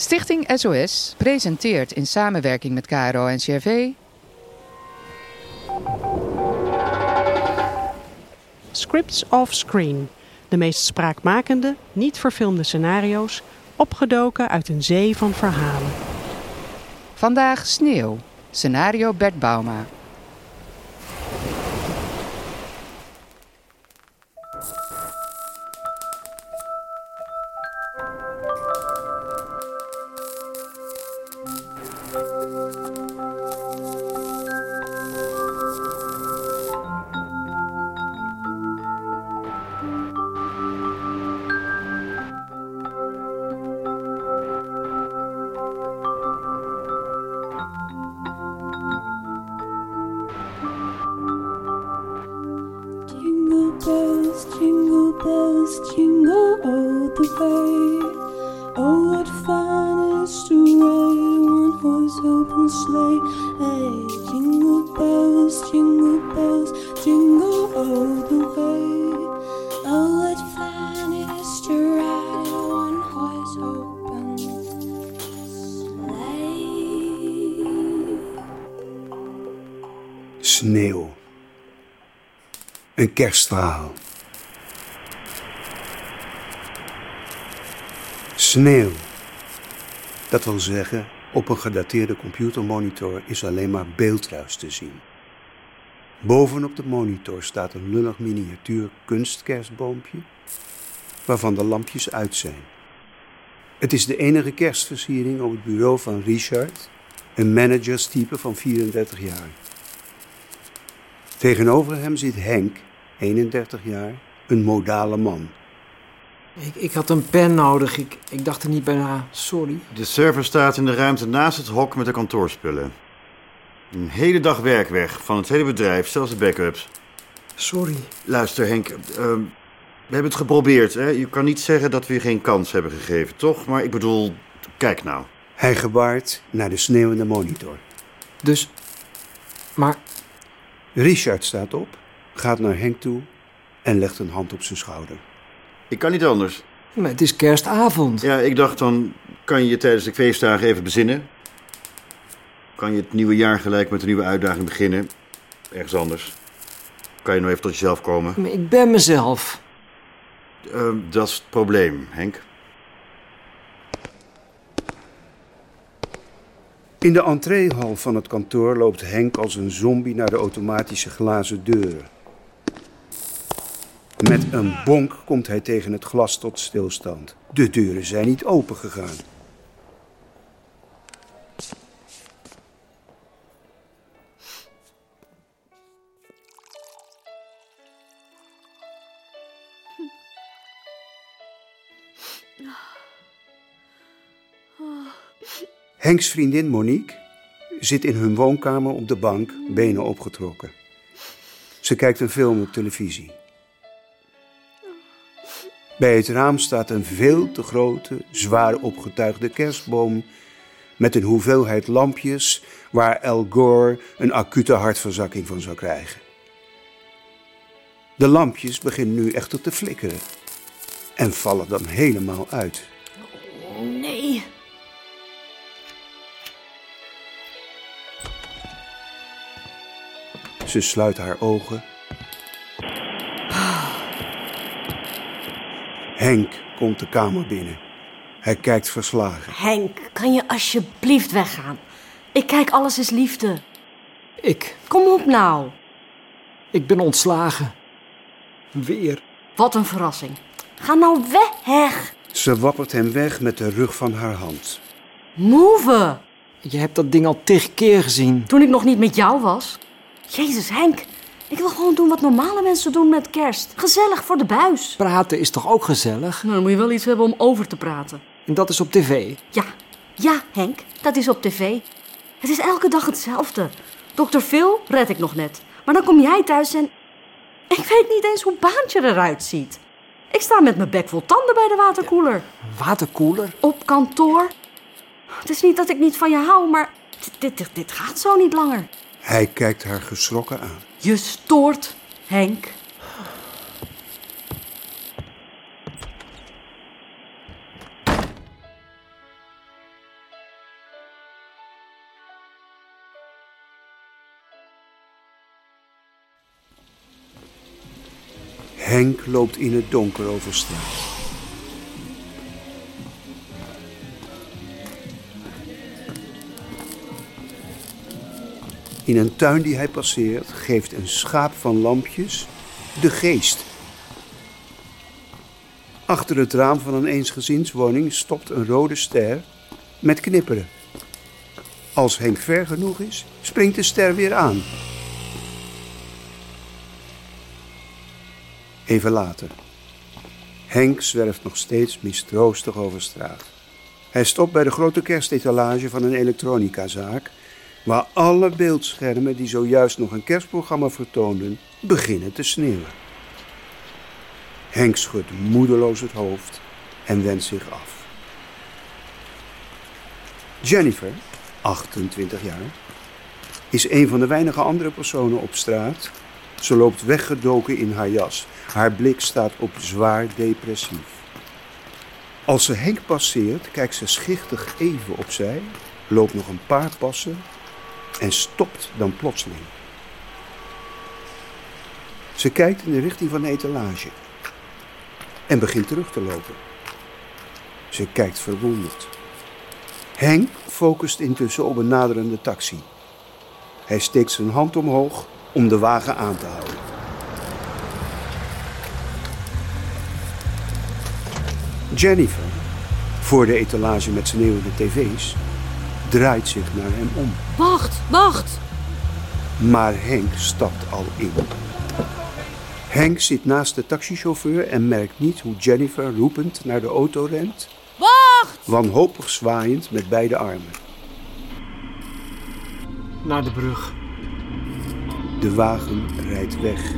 Stichting SOS presenteert in samenwerking met KRO en CRV Scripts off screen. De meest spraakmakende, niet verfilmde scenario's, opgedoken uit een zee van verhalen. Vandaag Sneeuw, scenario Bert Bauma. Bells, jingle bells, jingle all the way. Oh, what fun it is to ride in one horse open sleigh. Hey, jingle bells, jingle bells, jingle all the way. Oh, what fun it is to ride in one horse open sleigh. Sneeuw. Een kerstverhaal. Sneeuw. Dat wil zeggen, op een gedateerde computermonitor is alleen maar beeldruis te zien. Bovenop de monitor staat een lullig miniatuur kunstkerstboompje, waarvan de lampjes uit zijn. Het is de enige kerstversiering op het bureau van Richard, een managerstype van 34 jaar. Tegenover hem zit Henk, 31 jaar, een modale man. Ik, ik had een pen nodig. Ik, ik dacht er niet bij na. Sorry. De server staat in de ruimte naast het hok met de kantoorspullen. Een hele dag werk weg van het hele bedrijf, zelfs de backups. Sorry. Luister Henk, ehm, we hebben het geprobeerd. Hè? Je kan niet zeggen dat we je geen kans hebben gegeven, toch? Maar ik bedoel, kijk nou. Hij gebaart naar de sneeuwende monitor. Dus. Maar. Richard staat op, gaat naar Henk toe en legt een hand op zijn schouder. Ik kan niet anders. maar het is kerstavond. Ja, ik dacht dan kan je je tijdens de feestdagen even bezinnen. Kan je het nieuwe jaar gelijk met een nieuwe uitdaging beginnen. Ergens anders. Kan je nog even tot jezelf komen. Maar ik ben mezelf. Ehm, dat is het probleem, Henk. In de entreehal van het kantoor loopt Henk als een zombie naar de automatische glazen deuren. Met een bonk komt hij tegen het glas tot stilstand. De deuren zijn niet open gegaan. Henks vriendin Monique zit in hun woonkamer op de bank, benen opgetrokken. Ze kijkt een film op televisie. Bij het raam staat een veel te grote, zwaar opgetuigde kerstboom met een hoeveelheid lampjes waar Al Gore een acute hartverzakking van zou krijgen. De lampjes beginnen nu echter te flikkeren en vallen dan helemaal uit. Oh nee. Ze sluit haar ogen. Henk komt de kamer binnen. Hij kijkt verslagen. Henk, kan je alsjeblieft weggaan? Ik kijk alles is liefde. Ik. Kom op nou. Ik ben ontslagen. Weer. Wat een verrassing. Ga nou weg. Ze wappert hem weg met de rug van haar hand. Move. Je hebt dat ding al tig keer gezien. Toen ik nog niet met jou was. Jezus, Henk. Ik wil gewoon doen wat normale mensen doen met kerst. Gezellig voor de buis. Praten is toch ook gezellig? Nou, dan moet je wel iets hebben om over te praten. En dat is op tv. Ja, ja, Henk, dat is op tv. Het is elke dag hetzelfde. Dr. Phil red ik nog net. Maar dan kom jij thuis en... Ik weet niet eens hoe Baantje eruit ziet. Ik sta met mijn bek vol tanden bij de waterkoeler. Waterkoeler? Op kantoor. Het is niet dat ik niet van je hou, maar dit, dit, dit gaat zo niet langer. Hij kijkt haar geschrokken aan. Je stoort Henk. Henk loopt in het donker over straat. In een tuin die hij passeert geeft een schaap van lampjes de geest. Achter het raam van een eensgezinswoning stopt een rode ster met knipperen. Als Henk ver genoeg is, springt de ster weer aan. Even later. Henk zwerft nog steeds mistroostig over straat. Hij stopt bij de grote kerstetalage van een elektronicazaak, waar alle beeldschermen die zojuist nog een kerstprogramma vertoonden, beginnen te sneeuwen. Henk schudt moedeloos het hoofd en wendt zich af. Jennifer, 28 jaar, is een van de weinige andere personen op straat. Ze loopt weggedoken in haar jas. Haar blik staat op zwaar depressief. Als ze Henk passeert, kijkt ze schichtig even opzij, loopt nog een paar passen en stopt dan plotseling. Ze kijkt in de richting van de etalage en begint terug te lopen. Ze kijkt verwonderd. Henk focust intussen op een naderende taxi. Hij steekt zijn hand omhoog om de wagen aan te houden. Jennifer, voor de etalage met sneeuwende tv's, draait zich naar hem om. Wacht, wacht. Maar Henk stapt al in. Henk zit naast de taxichauffeur en merkt niet hoe Jennifer roepend naar de auto rent, Wacht! wanhopig zwaaiend met beide armen. Naar de brug. De wagen rijdt weg.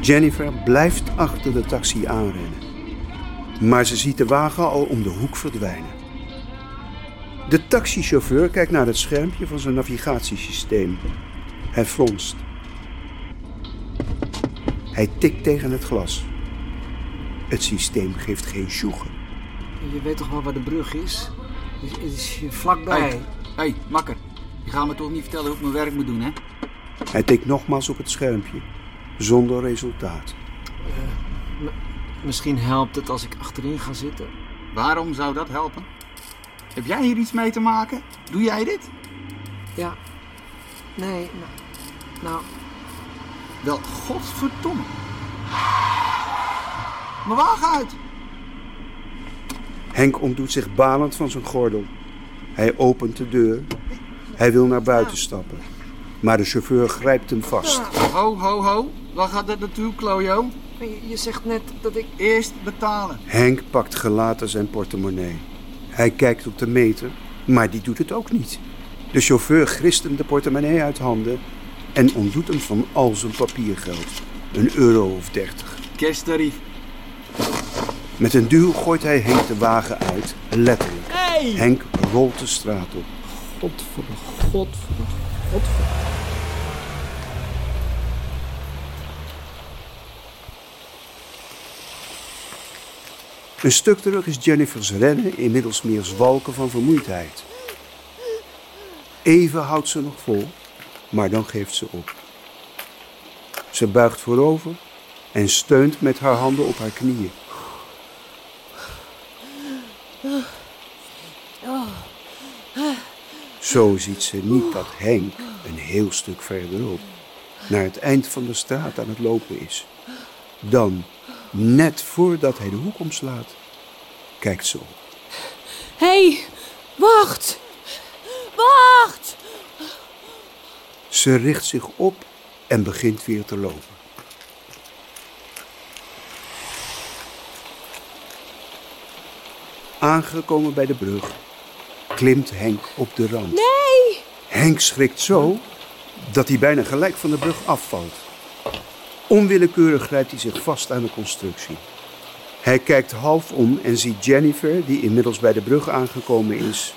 Jennifer blijft achter de taxi aanrennen. Maar ze ziet de wagen al om de hoek verdwijnen. De taxichauffeur kijkt naar het schermpje van zijn navigatiesysteem. Hij fronst. Hij tikt tegen het glas. Het systeem geeft geen sjoegen. Je weet toch wel waar de brug is? Het is, hier vlakbij. Hé, hey, makker. Je gaat me toch niet vertellen hoe ik mijn werk moet doen, hè? Hij tikt nogmaals op het schermpje, zonder resultaat. Misschien helpt het als ik achterin ga zitten. Waarom zou dat helpen? Heb jij hier iets mee te maken? Doe jij dit? Ja. Nee, nou... nou Wel, godverdomme. Mijn wagen uit! Henk ontdoet zich balend van zijn gordel. Hij opent de deur. Hij wil naar buiten stappen. Maar de chauffeur grijpt hem vast. Ho, ho, ho. Waar gaat dit naartoe, Klojo? je, je zegt net dat ik... Eerst betalen. Henk pakt gelaten zijn portemonnee. Hij kijkt op de meter, maar die doet het ook niet. De chauffeur grist hem de portemonnee uit handen en ontdoet hem van al zijn papiergeld. Een euro of dertig. Kersttarief. Met een duw gooit hij Henk de wagen uit, letterlijk. Henk rolt de straat op. Godverdomme, godverdomme, godverdomme. Een stuk terug is Jennifer's rennen inmiddels meer zwalken van vermoeidheid. Even houdt ze nog vol, maar dan geeft ze op. Ze buigt voorover en steunt met haar handen op haar knieën. Zo ziet ze niet dat Henk een heel stuk verderop naar het eind van de straat aan het lopen is. Dan, net voordat hij de hoek omslaat, kijkt ze op. Hé, hey, wacht! Wacht! Ze richt zich op en begint weer te lopen. Aangekomen bij de brug, klimt Henk op de rand. Nee! Henk schrikt zo dat hij bijna gelijk van de brug afvalt. Onwillekeurig grijpt hij zich vast aan de constructie. Hij kijkt half om en ziet Jennifer, die inmiddels bij de brug aangekomen is,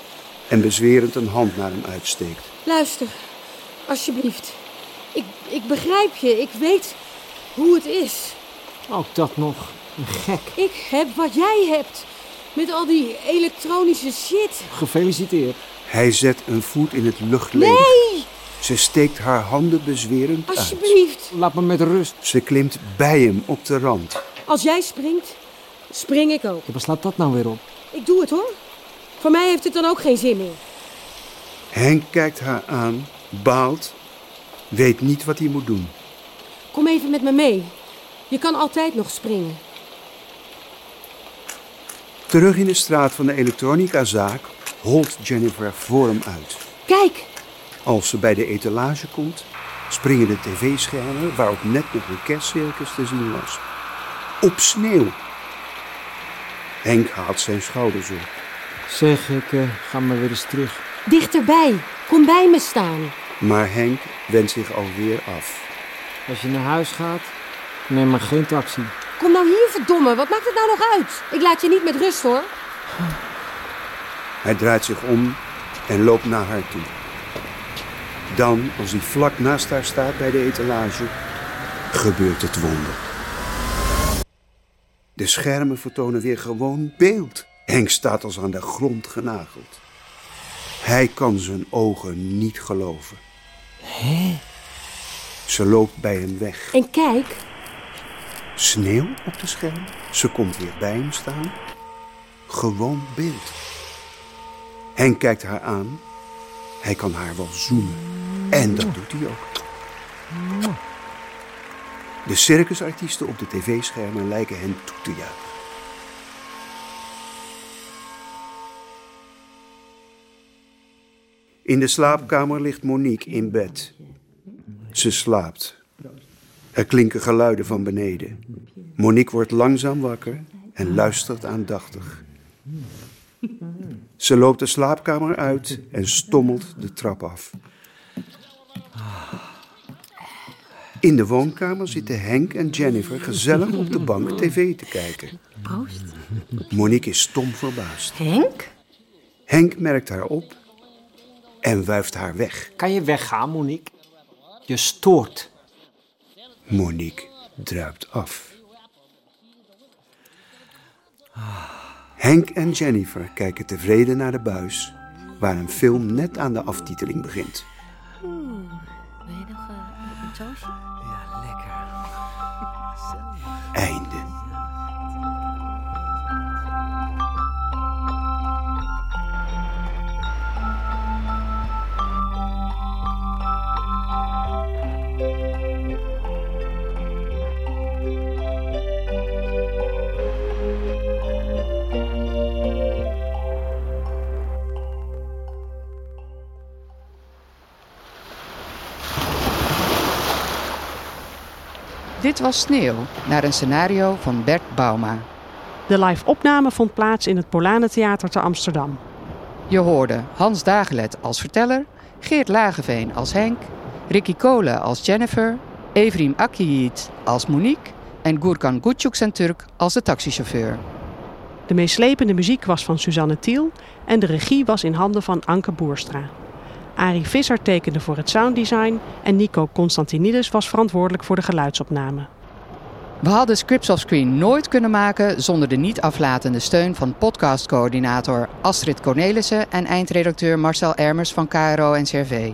en bezwerend een hand naar hem uitsteekt. Luister, alsjeblieft. Ik, ik begrijp je. Ik weet hoe het is. Ook dat nog. Een gek. Ik heb wat jij hebt. Met al die elektronische shit. Gefeliciteerd. Hij zet een voet in het luchtledige. Nee! Ze steekt haar handen bezwerend uit. Alsjeblieft. Laat me met rust. Ze klimt bij hem op de rand. Als jij springt, spring ik ook. Ja, waar slaat dat nou weer op? Ik doe het hoor. Voor mij heeft het dan ook geen zin meer. Henk kijkt haar aan, baalt, weet niet wat hij moet doen. Kom even met me mee. Je kan altijd nog springen. Terug in de straat van de elektronicazaak holt Jennifer voor hem uit. Kijk, Als ze bij de etalage komt, springen de tv-schermen waarop net nog een kerstcircus te zien was. Op sneeuw. Henk haalt zijn schouders op. Zeg, ik eh, ga maar weer eens terug. dichterbij. Kom bij me staan. Maar Henk wendt zich alweer af. Als je naar huis gaat, neem maar geen taxi. Kom nou hier, verdomme. Wat maakt het nou nog uit? Ik laat je niet met rust hoor. Hij draait zich om en loopt naar haar toe. Dan, als hij vlak naast haar staat bij de etalage, gebeurt het wonder. De schermen vertonen weer gewoon beeld. Henk staat als aan de grond genageld. Hij kan zijn ogen niet geloven. Ze loopt bij hem weg. En kijk, Sneeuw op de scherm. Ze komt weer bij hem staan. Gewoon beeld. Henk kijkt haar aan. Hij kan haar wel zoenen. En dat doet hij ook. De circusartiesten op de tv-schermen lijken hen toe te juichen. In de slaapkamer ligt Monique in bed. Ze slaapt. Er klinken geluiden van beneden. Monique wordt langzaam wakker en luistert aandachtig. Ze loopt de slaapkamer uit en stommelt de trap af. In de woonkamer zitten Henk en Jennifer gezellig op de bank tv te kijken. Proost. Monique is stom verbaasd. Henk? Henk merkt haar op en wuift haar weg. Kan je weggaan, Monique? Je stoort. Monique druipt af. Henk en Jennifer kijken tevreden naar de buis, waar een film net aan de aftiteling begint. Dit was Sneeuw, naar een scenario van Bert Bauma. De live opname vond plaats in het Polanentheater te Amsterdam. Je hoorde Hans Dagelet als verteller, Geert Lageveen als Henk, Ricky Kolen als Jennifer, Evrim Akiyit als Monique en Gurkan Turk als de taxichauffeur. De meeslepende muziek was van Suzanne Thiel en de regie was in handen van Anke Boerstra. Arie Visser tekende voor het sounddesign en Nico Constantinidis was verantwoordelijk voor de geluidsopname. We hadden Scripts of Screen nooit kunnen maken zonder de niet aflatende steun van podcastcoördinator Astrid Cornelissen en eindredacteur Marcel Ermers van KRO en CRV.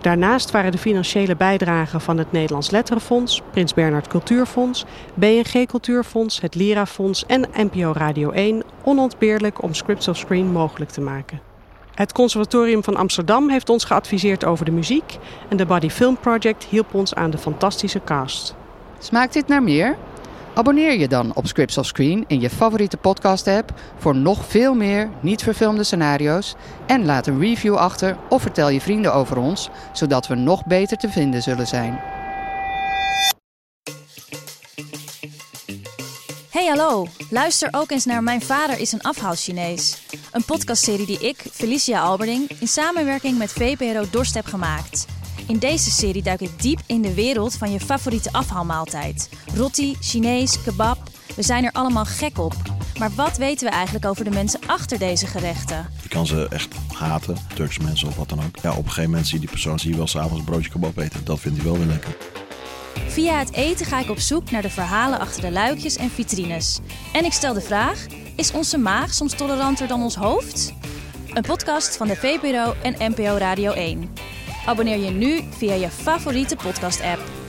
Daarnaast waren de financiële bijdragen van het Nederlands Letterenfonds, Prins Bernhard Cultuurfonds, BNG Cultuurfonds, het Lira-fonds en NPO Radio 1 onontbeerlijk om Scripts of Screen mogelijk te maken. Het Conservatorium van Amsterdam heeft ons geadviseerd over de muziek en de Body Film Project hielp ons aan de fantastische cast. Smaakt dit naar meer? Abonneer je dan op Scripts of Screen in je favoriete podcast-app voor nog veel meer niet verfilmde scenario's. En laat een review achter of vertel je vrienden over ons, zodat we nog beter te vinden zullen zijn. Hallo, luister ook eens naar Mijn Vader is een afhaal-Chinees. Een podcastserie die ik, Felicia Alberding, in samenwerking met VPRO Dorst heb gemaakt. In deze serie duik ik diep in de wereld van je favoriete afhaalmaaltijd. Roti, Chinees, kebab, we zijn er allemaal gek op. Maar wat weten we eigenlijk over de mensen achter deze gerechten? Je kan ze echt haten, Turkse mensen of wat dan ook. Ja, op een gegeven moment zie je die persoon zie je wel s'avonds broodje kebab eten. Dat vindt hij wel weer lekker. Via het eten ga ik op zoek naar de verhalen achter de luikjes en vitrines. En ik stel de vraag: is onze maag soms toleranter dan ons hoofd? Een podcast van de VPRO en NPO Radio 1. Abonneer je nu via je favoriete podcast-app.